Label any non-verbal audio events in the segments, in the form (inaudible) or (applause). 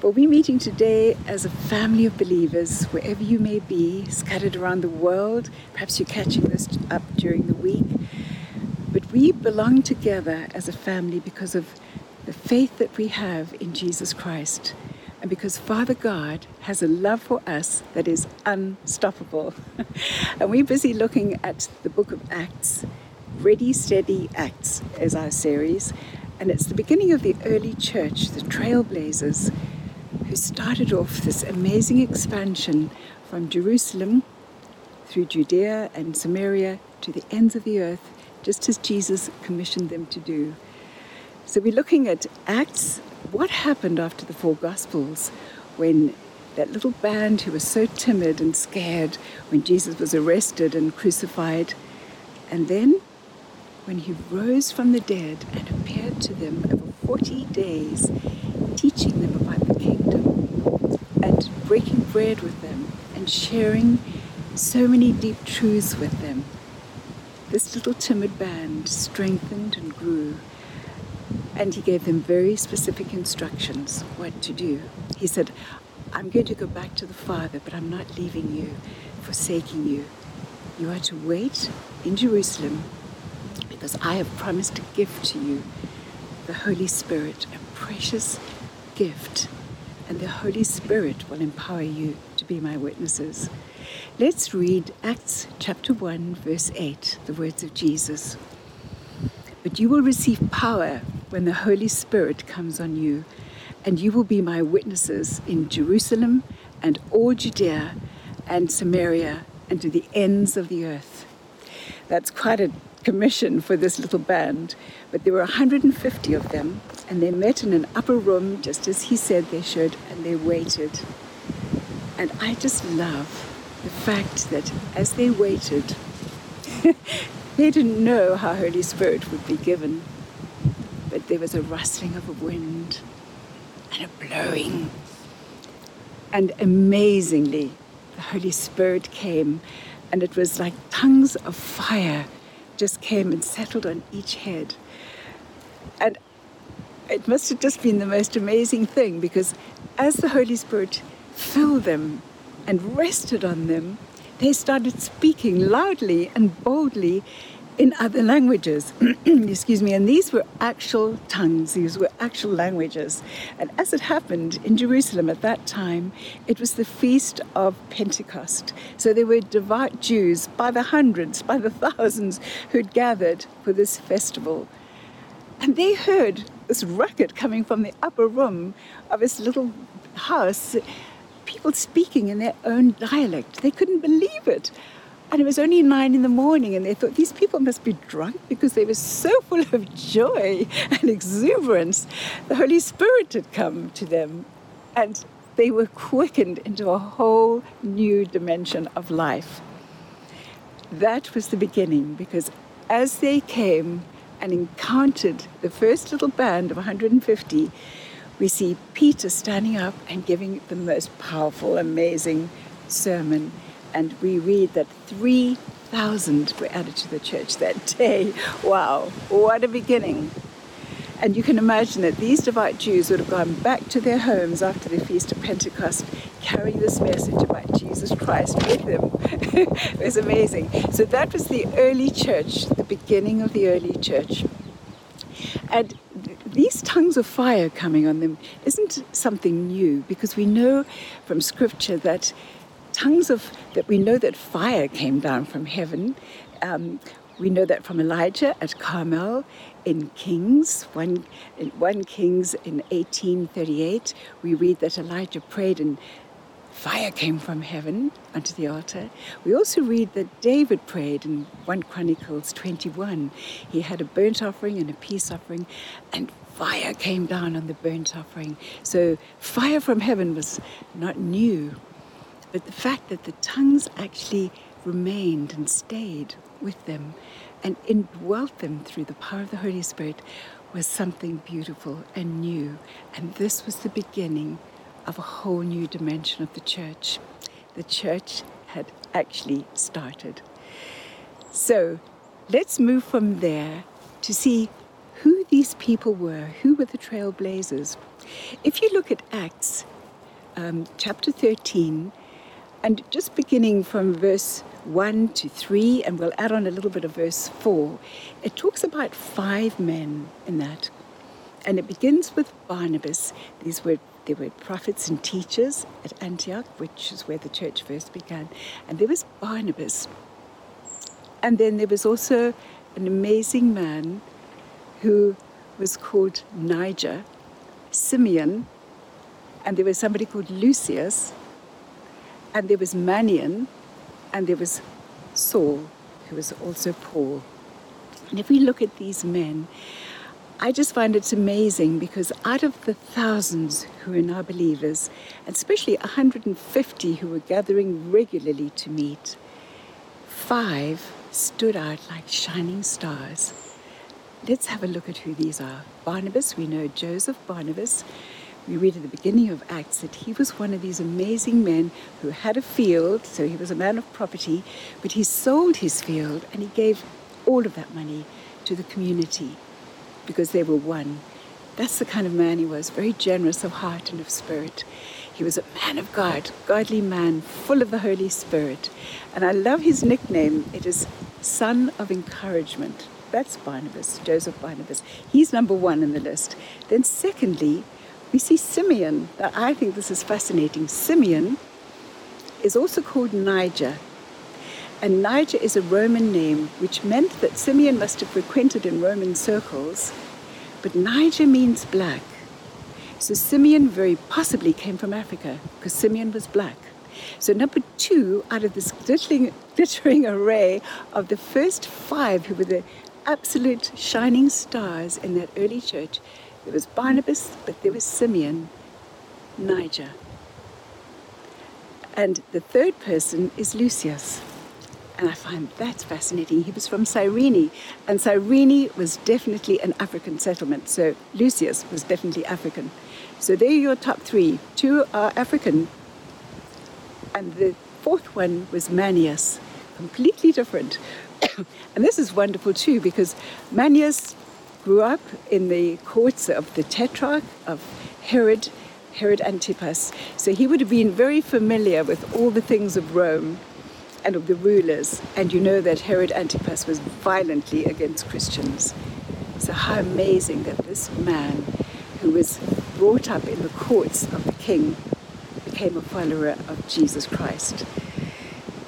Well, we're meeting today as a family of believers, wherever you may be, scattered around the world. Perhaps you're catching this up during the week. But we belong together as a family because of the faith that we have in Jesus Christ. And because Father God has a love for us that is unstoppable. (laughs) and we're busy looking at the book of Acts. Ready, Steady, Acts is our series. And it's the beginning of the early church, the trailblazers who started off this amazing expansion from Jerusalem through Judea and Samaria to the ends of the earth, just as Jesus commissioned them to do. So we're looking at Acts, what happened after the four Gospels when that little band who was so timid and scared when Jesus was arrested and crucified, and then when he rose from the dead and appeared to them over 40 days, teaching them about the kingdom and breaking bread with them and sharing so many deep truths with them. This little timid band strengthened and grew, and he gave them very specific instructions what to do. He said, I'm going to go back to the Father, but I'm not leaving you, forsaking you. You are to wait in Jerusalem because I have promised a gift to you, the Holy Spirit, a precious gift, and the Holy Spirit will empower you to be my witnesses. Let's read Acts chapter 1, verse 8, the words of Jesus. But you will receive power when the Holy Spirit comes on you, and you will be my witnesses in Jerusalem and all Judea and Samaria and to the ends of the earth. That's quite a commission for this little band, but there were 150 of them, and they met in an upper room just as he said they should, and they waited. And I just love the fact that as they waited, (laughs) they didn't know how Holy Spirit would be given, but there was a rustling of a wind and a blowing. And amazingly, the Holy Spirit came, and it was like tongues of fire just came and settled on each head. And it must have just been the most amazing thing because as the Holy Spirit filled them and rested on them, they started speaking loudly and boldly in other languages. (clears throat) Excuse me. And these were actual tongues, these were actual languages. And as it happened in Jerusalem at that time, it was the feast of Pentecost. So there were devout Jews by the hundreds, by the (laughs) thousands who'd gathered for this festival. And they heard this racket coming from the upper room of this little house, people speaking in their own dialect. They couldn't believe it. And it was only nine in the morning, and they thought these people must be drunk because they were so (laughs) full of joy and exuberance. The Holy Spirit had come to them, and they were quickened into a whole new dimension of life. That was the beginning because as they came and encountered the first little band of 150, we see Peter standing up and giving the most powerful, amazing sermon and we read that 3,000 were added to the church that day. Wow, what a beginning! And you can imagine that these devout Jews would have gone back to their homes after the Feast of Pentecost, carrying this message about Jesus Christ with them. (laughs) it was amazing. So that was the early church, the beginning of the early church. And these tongues of fire coming on them isn't something new because we know from scripture that tongues of that we know that fire came down from heaven. Um, we know that from Elijah at Carmel in Kings, 1, in 1 Kings in 1838. We read that Elijah prayed and fire came from heaven unto the altar. We also read that David prayed in 1 Chronicles 21. He had a burnt offering and a peace offering, and fire came down on the burnt offering. So fire from heaven was not new, but the fact that the tongues actually remained and stayed with them and indwelt them through the power of the Holy Spirit was something beautiful and new. And this was the beginning of a whole new dimension of the church. The church had actually started. So let's move from there to see who these people were, who were the trailblazers. If you look at Acts um, chapter 13, and just beginning from verse 1 to 3, and we'll add on a little bit of verse 4, it talks about five men in that. And it begins with Barnabas. These were there were prophets and teachers at Antioch, which is where the church first began. And there was Barnabas. And then there was also an amazing man who was called Niger, Simeon, and there was somebody called Lucius, and there was Manaen, and there was Saul, who was also Paul. And if we look at these men, I just find it's amazing because out of the thousands who are now believers, and especially 150 who were gathering regularly to meet, five stood out like shining stars. Let's have a look at who these are. Barnabas, we know Joseph Barnabas. We read at the beginning of Acts that he was one of these amazing men who had a field, so he was a man of property, but he sold his field and he gave all of that money to the community because they were one. That's the kind of man he was, very generous of heart and of spirit. He was a man of God, godly man, full of the Holy Spirit. And I love his nickname. It is Son of Encouragement. That's Barnabas, Joseph Barnabas. He's number one in the list. Then, secondly, we see Simeon. That I think this is fascinating. Simeon is also called Niger. And Niger is a Roman name, which meant that Simeon must have frequented in Roman circles. But Niger means black. So Simeon very possibly came from Africa, because Simeon was black. So number two out of this glittering, glittering array of the first five who were the absolute shining stars in that early church, there was Barnabas, but there was Simeon, Niger. And the third person is Lucius. And I find that fascinating. He was from Cyrene, and Cyrene was definitely an African settlement. So Lucius was definitely African. So there are your top three. Two are African, and the fourth one was Manius, completely different. (coughs) and this is wonderful too because Manius grew up in the courts of the Tetrarch of Herod, Herod Antipas. So he would have been very familiar with all the things of Rome and of the rulers. And you know that Herod Antipas was violently against Christians. So, how amazing that this man, who was brought up in the courts of the king, became a follower of Jesus Christ.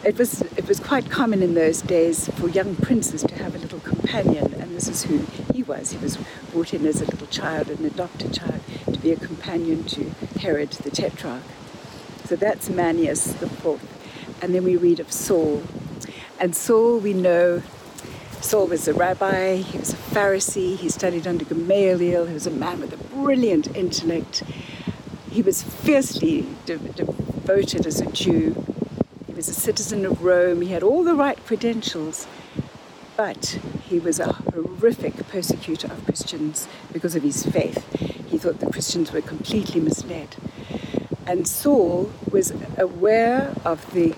It was, it was quite common in those days for young princes to have a little companion, and this is who was. He was brought in as a little child, an adopted child, to be a companion to Herod the Tetrarch. So that's Manius the fourth. And then we read of Saul. And Saul, we know, Saul was a rabbi, he was a Pharisee, he studied under Gamaliel, he was a man with a brilliant intellect. He was fiercely de- devoted as a Jew. He was a citizen of Rome, he had all the right credentials, but he was a horrific persecutor of Christians because of his faith. He thought the Christians were completely misled. And Saul was aware of the,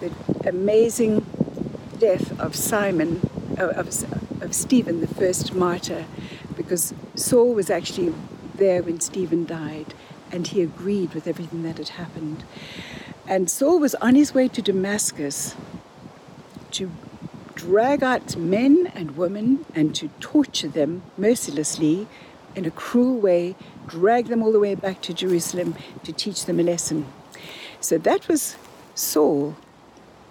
the amazing death of Simon, of, of Stephen, the first martyr, because Saul was actually there when Stephen died, and he agreed with everything that had happened. And Saul was on his way to Damascus to drag out men and women and to torture them mercilessly in a cruel way drag them all the way back to Jerusalem to teach them a lesson. So that was Saul.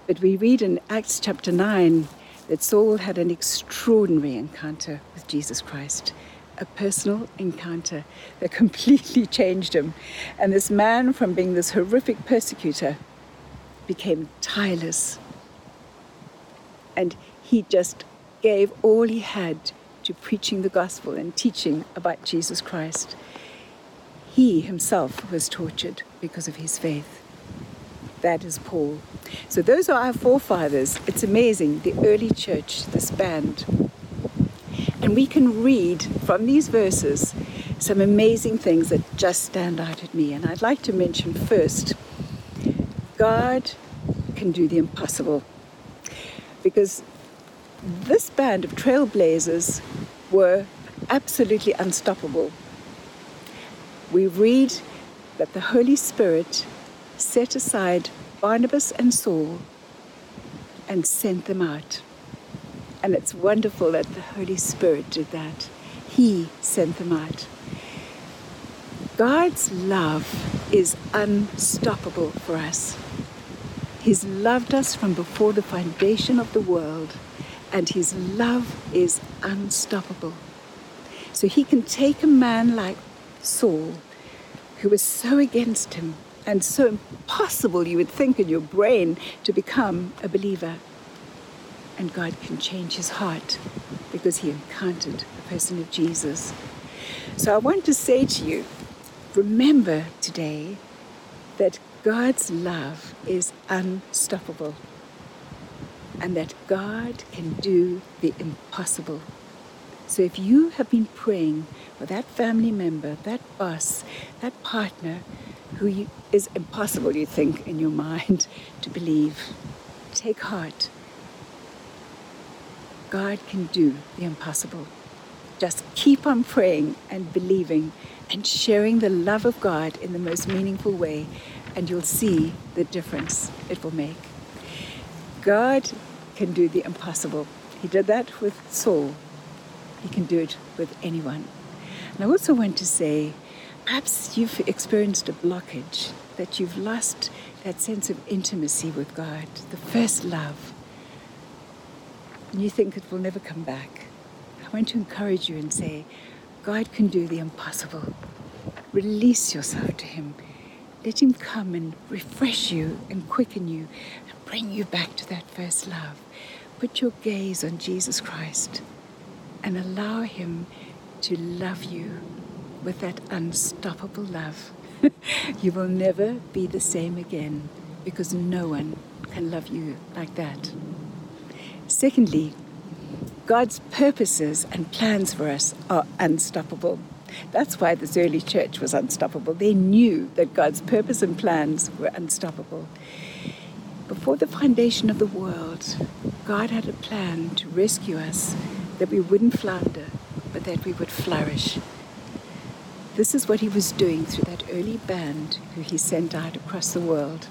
But we read in Acts chapter 9 that Saul had an extraordinary encounter with Jesus Christ, a personal encounter that (laughs) completely changed him. And this man, from being this horrific persecutor, became tireless. And he just gave all he had to preaching the gospel and teaching about Jesus Christ. He himself was tortured because of his faith. That is Paul. So those are our forefathers. It's amazing, the early church, this band. And we can read from these verses some amazing things that just stand out at me. And I'd like to mention first God can do the impossible. Because this band of trailblazers were absolutely unstoppable we read that the Holy Spirit set aside Barnabas and Saul and sent them out. And it's wonderful that the Holy Spirit did that. He sent them out. God's love is unstoppable for us. He's loved us from before the foundation of the world, and His love is unstoppable. So He can take a man like Saul, who was so against Him and so impossible, you would think, in your brain to become a believer. And God can change his heart because he encountered the person of Jesus. So I want to say to you remember today that God's love is unstoppable and that God can do the impossible. So if you have been praying for that family member, that boss, that partner who you, is impossible, you think, in your mind (laughs) to believe, take heart. God can do the impossible. Just keep on praying and believing and sharing the love of God in the most meaningful way, and you'll see the difference it will make. God can do the impossible. He did that with Saul. He can do it with anyone. And I also want to say, perhaps you've experienced a blockage, that you've lost that sense of intimacy with God, the first love, and you think it will never come back. I want to encourage you and say, God can do the impossible. Release yourself to Him. Let Him come and refresh you and quicken you and bring you back to that first love. Put your gaze on Jesus Christ and allow Him to love you with that unstoppable love. (laughs) you will never be the same again because no one can love you like that. Secondly, God's purposes and plans for us are unstoppable. That's why this early church was unstoppable. They knew that God's purpose and plans were unstoppable. Before the foundation of the world, God had a plan to rescue us that we wouldn't flounder, but that we would flourish. This is what he was doing through that early band who he sent out across the world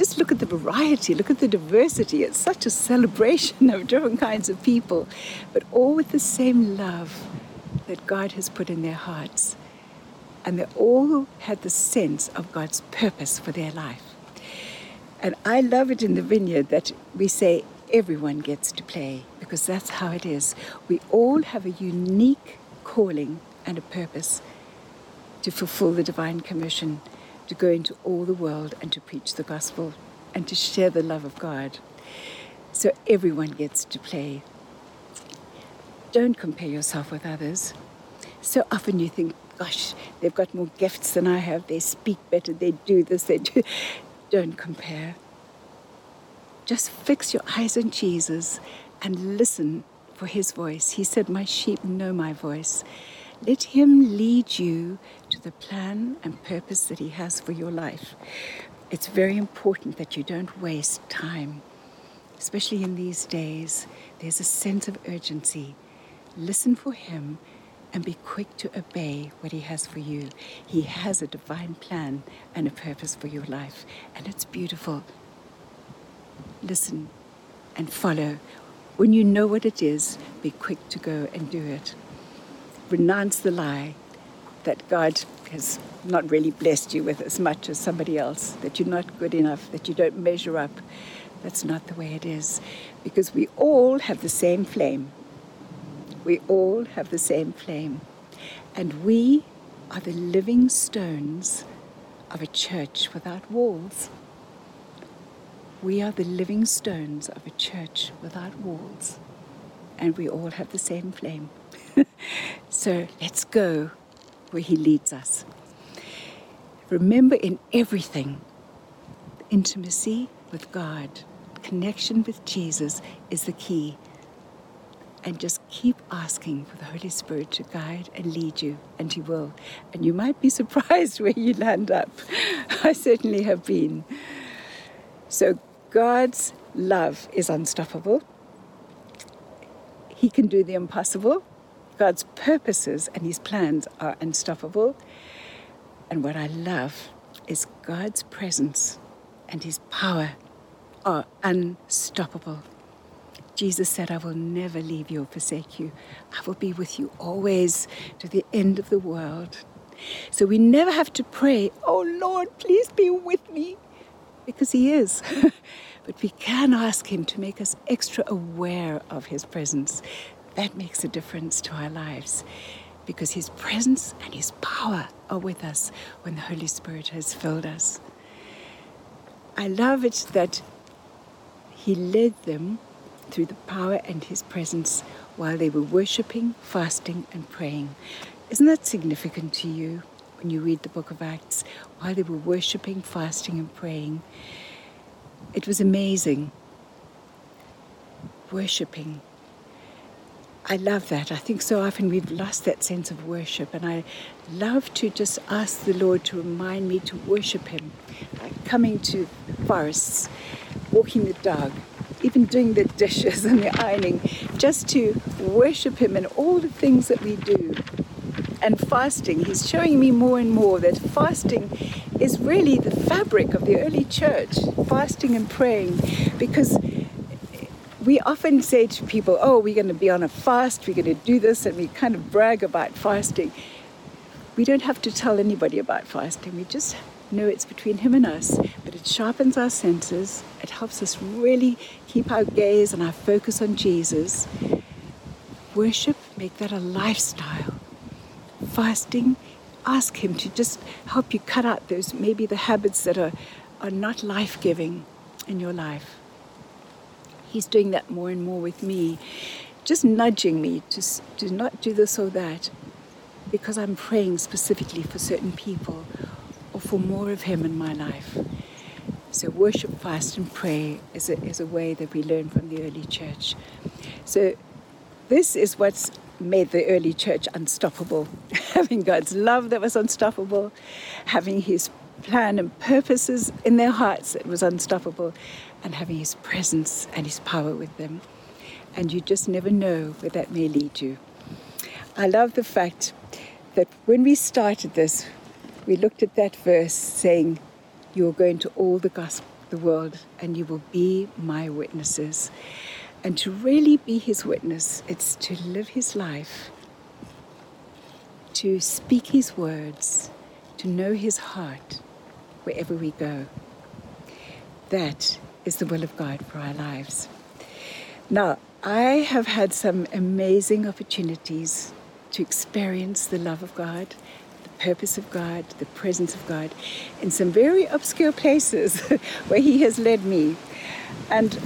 just look at the variety, look at the diversity. It's such a celebration (laughs) of different kinds of people, but all with the same love that God has put in their hearts. And they all had the sense of God's purpose for their life. And I love it in the vineyard that we say everyone gets to play because that's how it is. We all have a unique calling and a purpose to fulfill the divine commission to go into all the world and to preach the gospel and to share the love of God. So everyone gets to play. Don't compare yourself with others. So often you think, gosh, they've got more gifts than I have, they speak better, they do this, they do. (laughs) Don't compare. Just fix your eyes on Jesus and listen for his voice. He said, My sheep know my voice. Let Him lead you to the plan and purpose that He has for your life. It's very important that you don't waste time, especially in these days. There's a sense of urgency. Listen for Him and be quick to obey what He has for you. He has a divine plan and a purpose for your life, and it's beautiful. Listen and follow. When you know what it is, be quick to go and do it renounce the lie that God has not really blessed you with as much as somebody else, that you're not good enough, that you don't measure up. That's not the way it is. Because we all have the same flame. We all have the same flame. And we are the living stones of a church without walls. We are the living stones of a church without walls. And we all have the same flame. (laughs) so let's go where He leads us. Remember in everything, intimacy with God, connection with Jesus is the key. And just keep asking for the Holy Spirit to guide and lead you, and He will. And you might be (laughs) surprised where you land up. (laughs) I certainly have been. So, God's love is unstoppable. He can do the impossible God's purposes and his plans are unstoppable. And what I love is God's presence and his power are unstoppable. Jesus said, I will never leave you or forsake you. I will be with you always to the end of the world. So we never have to pray, Oh Lord, please be with me, because He is. (laughs) but we can ask Him to make us extra aware of His presence. That makes a difference to our lives because His presence and His power are with us when the Holy Spirit has filled us. I love it that He led them through the power and His presence while they were worshipping, fasting, and praying. Isn't that significant to you when you read the book of Acts? While they were worshipping, fasting, and praying, it was amazing. Worshipping. I love that. I think so often we've lost that sense of worship, and I love to just ask the Lord to remind me to worship Him. Like coming to forests, walking the dog, even doing the dishes (laughs) and the ironing, just to worship Him in all the things that we do. And fasting, He's showing me more and more that fasting is really the fabric of the early church, fasting and praying, because we often say to people, Oh, we're going to be on a fast, we're going to do this, and we kind of brag about fasting. We don't have to tell anybody about fasting, we just know it's between Him and us, it sharpens our senses. It helps us really keep our gaze and our focus on Jesus. Worship, make that a lifestyle. Fasting, ask Him to just help you cut out those maybe the habits that are, are not life giving in your life. He's doing that more and more with me, just nudging me to, to not do this or that because I'm praying specifically for certain people or for more of Him in my life. So, worship, fast, and pray is a, is a way that we learn from the early church. So, this is what's made the early church unstoppable (laughs) having God's love that was unstoppable, having His plan and purposes in their hearts that was unstoppable, and having His presence and His power with them. And you just never know where that may lead you. I love the fact that when we started this, we looked at that verse saying, You are going to all the gospel, the world, and you will be my witnesses. And to really be his witness, it's to live his life, to speak his words, to know his heart wherever we go. That is the will of God for our lives. Now, I have had some amazing opportunities to experience the love of God purpose of God, the presence of God, in some very obscure places (laughs) where He has led me. And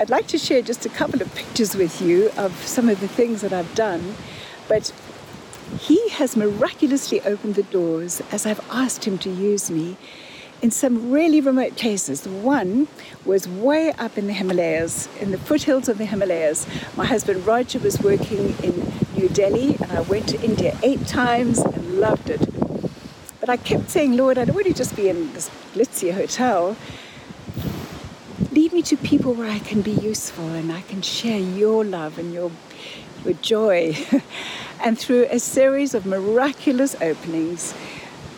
I'd like to share just a couple of pictures with you of some of the things that I've done. But He has miraculously opened the doors as I've asked Him to use me in some really remote places. One was way up in the Himalayas, in the foothills of the Himalayas. My husband Roger was working in New Delhi, and I went to India eight times and loved it. But I kept saying, Lord, I don't want to just be in this glitzy hotel. Lead me to people where I can be useful and I can share your love and your, your joy. (laughs) and through a series of miraculous openings,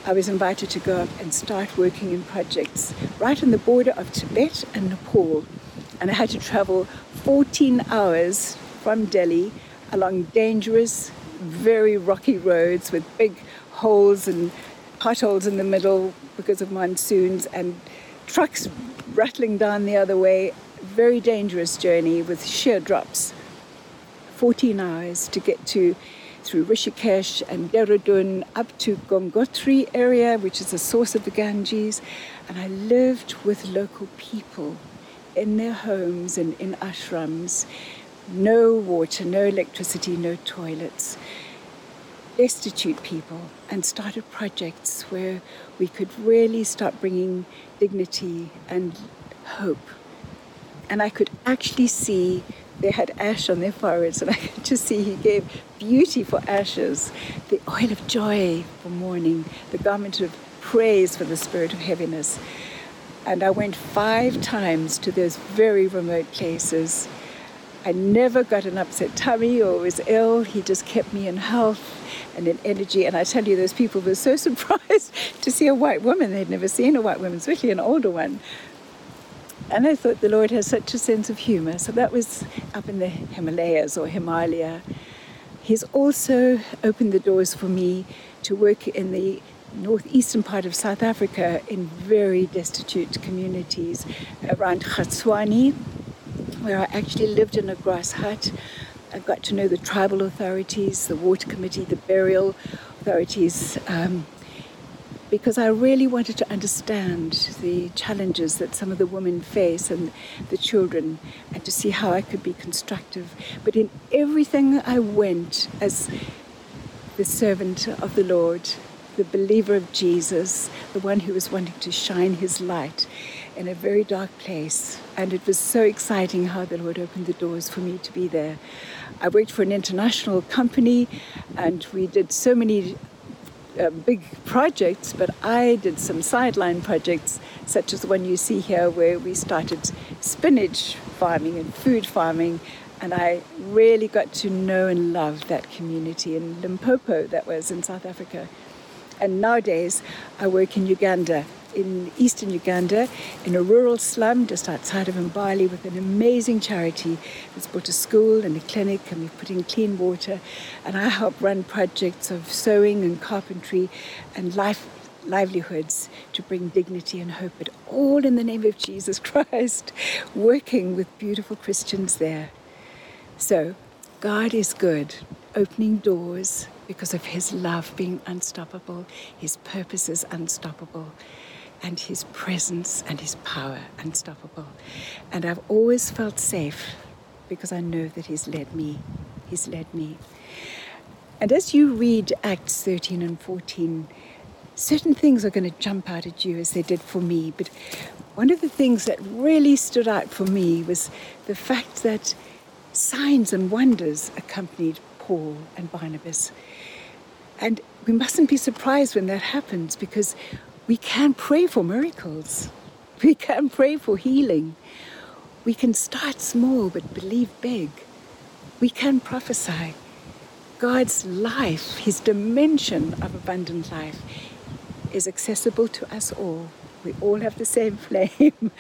I was invited to go up and start working in projects right on the border of Tibet and Nepal. And I had to travel 14 hours from Delhi along dangerous, very rocky roads with big holes and potholes in the middle because of monsoons and trucks rattling down the other way. Very dangerous journey with sheer drops. 14 hours to get to through Rishikesh and Dehradun up to Gangotri area, which is the source of the Ganges. And I lived with local people in their homes and in ashrams no water, no electricity, no toilets, destitute people, and started projects where we could really start bringing dignity and hope. And I could actually see they had ash on their foreheads, and I could just see he gave beauty for ashes, the oil of joy for mourning, the garment of praise for the spirit of heaviness. And I went five times to those very remote places I never got an upset tummy or was ill. He just kept me in health and in energy. And I tell you, those people were so (laughs) surprised to see a white woman. They'd never seen a white woman, especially an older one. And I thought the Lord has such a sense of humor. So that was up in the Himalayas or Himalaya. He's also opened the doors for me to work in the northeastern part of South Africa in very destitute communities around Khatswani, where I actually lived in a grass hut I got to know the tribal authorities, the water committee, the burial authorities, um, because I really wanted to understand the challenges that some of the women face and the children, and to see how I could be constructive. But in everything I went as the servant of the Lord, the believer of Jesus, the one who was wanting to shine his light in a very dark place. And it was so exciting how the Lord opened the doors for me to be there. I worked for an international company and we did so many uh, big projects, but I did some sideline projects, such as the one you see here, where we started spinach farming and food farming. And I really got to know and love that community in Limpopo, that was in South Africa. And nowadays, I work in Uganda in eastern Uganda in a rural slum just outside of Mbale with an amazing charity that's built a school and a clinic and we've put in clean water and I help run projects of sewing and carpentry and life livelihoods to bring dignity and hope, but all in the name of Jesus (laughs) Christ, working with beautiful Christians there. So, God is good, opening doors because of His love being unstoppable, His purpose is unstoppable and his presence and his power unstoppable. And I've always felt safe because I know that he's led me. He's led me. And as you read Acts 13 and 14, certain things are going to jump out at you as they did for me. But one of the things that really stood out for me was the fact that signs and wonders accompanied Paul and Barnabas. And we mustn't be surprised when that happens because we can pray for miracles. (laughs) We can pray for healing. We can start small but believe big. We can prophesy. God's life, His dimension of abundant life, is accessible to us all. We all have the same (laughs) flame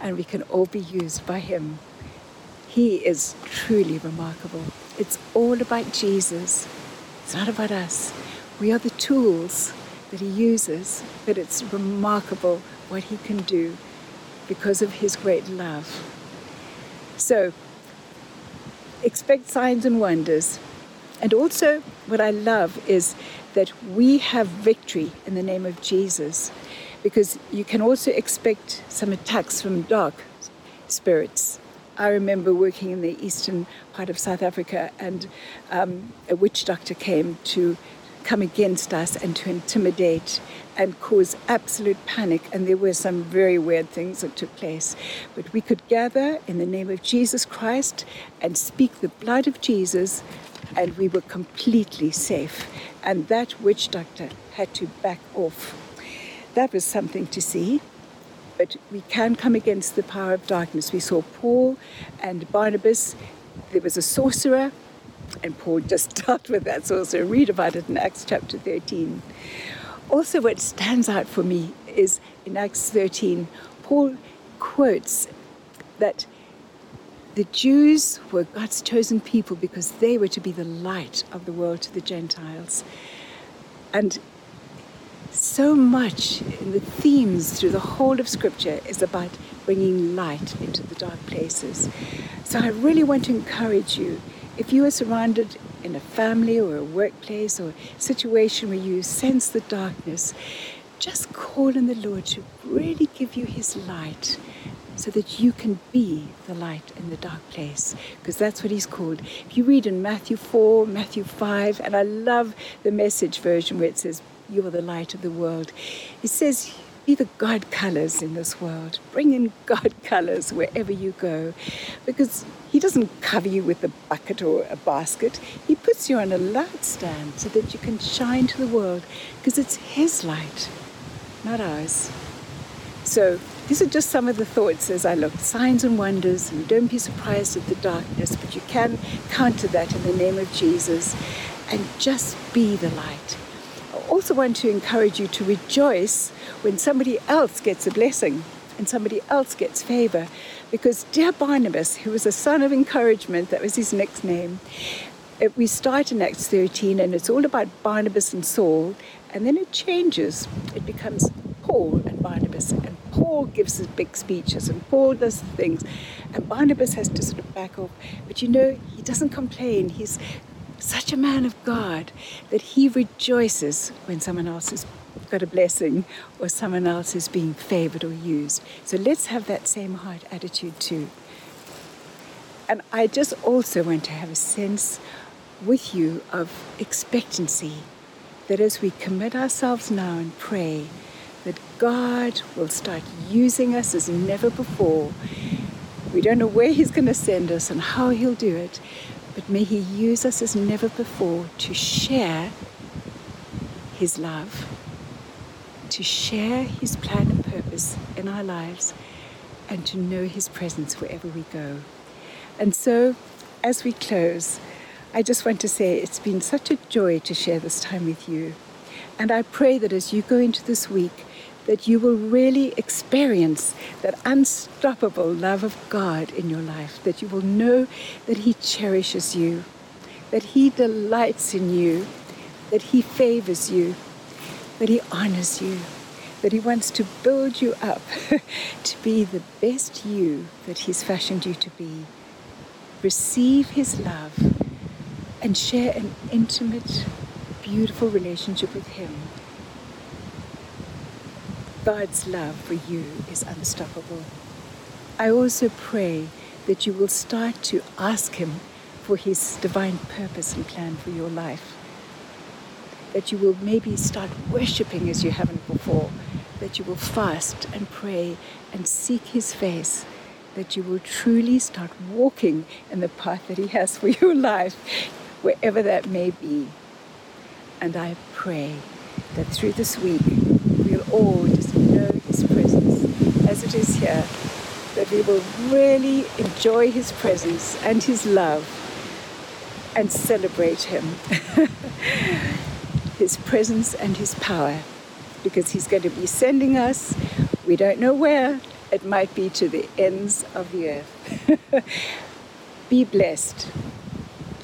and we can all be used by Him. He is truly remarkable. It's all about Jesus, it's not about us. We are the tools that he uses, but it's remarkable what he can do because of his great love. So, expect signs and wonders. And also, what I love is that we have victory in the name of Jesus, because you can also expect some attacks from dark spirits. I remember working in the eastern part of South Africa, and um, a witch doctor came to come against us and to intimidate and cause absolute panic. And there were some very weird things that took place. But we could gather in the name of Jesus Christ and speak the blood of Jesus, and we were completely safe. And that witch doctor had to back off. That was something to see. But we can come against the power of darkness. We saw Paul and Barnabas. There was a sorcerer and Paul just (laughs) dealt with that. So also read about it in Acts chapter 13. Also, what stands out for me is in Acts 13, Paul quotes that the Jews were God's chosen people because they were to be the light of the world to the Gentiles. And so much in the themes through the whole of Scripture is about bringing light into the dark places. So I really want to encourage you if you are surrounded in a family or a workplace or a situation where you sense the darkness, just call on the Lord to really give you His light so that you can be the light in the dark place, because that's what He's called. If you read in Matthew 4, Matthew 5, and I love the message version where it says, You are the light of the world, it says, be the God colors in this world. Bring in God colors wherever you go. Because He doesn't cover you with a bucket or a basket, He puts you on a light stand so that you can shine to the world because it's His light, not ours. So these are just some of the thoughts as I looked signs and wonders, and don't be surprised at the darkness, but you can counter that in the name of Jesus and just be the light. Also want to encourage you to rejoice when somebody else gets a blessing and somebody else gets favor. Because dear Barnabas, who was a son of encouragement, that was his next name, it, we start in Acts 13 and it's all about Barnabas and Saul, and then it changes. It becomes Paul and Barnabas, and Paul gives his big speeches, and Paul does things, and Barnabas has to sort of back off. But you know, he doesn't complain. He's such a man of God that he rejoices when someone else has got a blessing or someone else is being favored or used. So let's have that same heart attitude too. And I just also want to have a sense with you of expectancy that as we commit ourselves now and pray, that God will start using us as never before. We don't know where He's going to send us and how He'll do it, but may He use us as never before to share His love, to share His plan and purpose in our lives, and to know His presence wherever we go. And so, as we close, I just want to say it's been such a joy to share this time with you. And I pray that as you go into this week, that you will really experience that unstoppable love of God in your life, that you will know that He cherishes you, that He delights in you, that He favors you, that He honors you, that He wants to build you up (laughs) to be the best you that He's fashioned you to be. Receive His love and share an intimate, beautiful relationship with Him. God's love for you is unstoppable. I also pray that you will start to ask Him for His divine purpose and plan for your life. That you will maybe start worshiping as you haven't before. That you will fast and pray and seek His face. That you will truly start walking in the path that He has for your life wherever that may be. And I pray that through this week, we'll all just know His presence it is here, that we will really enjoy His presence and His love and celebrate Him, (laughs) His presence and His power, because He's going to be sending us, we don't know where, it might be to the ends of the earth. (laughs) be blessed.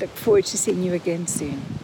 Look forward to seeing you again soon.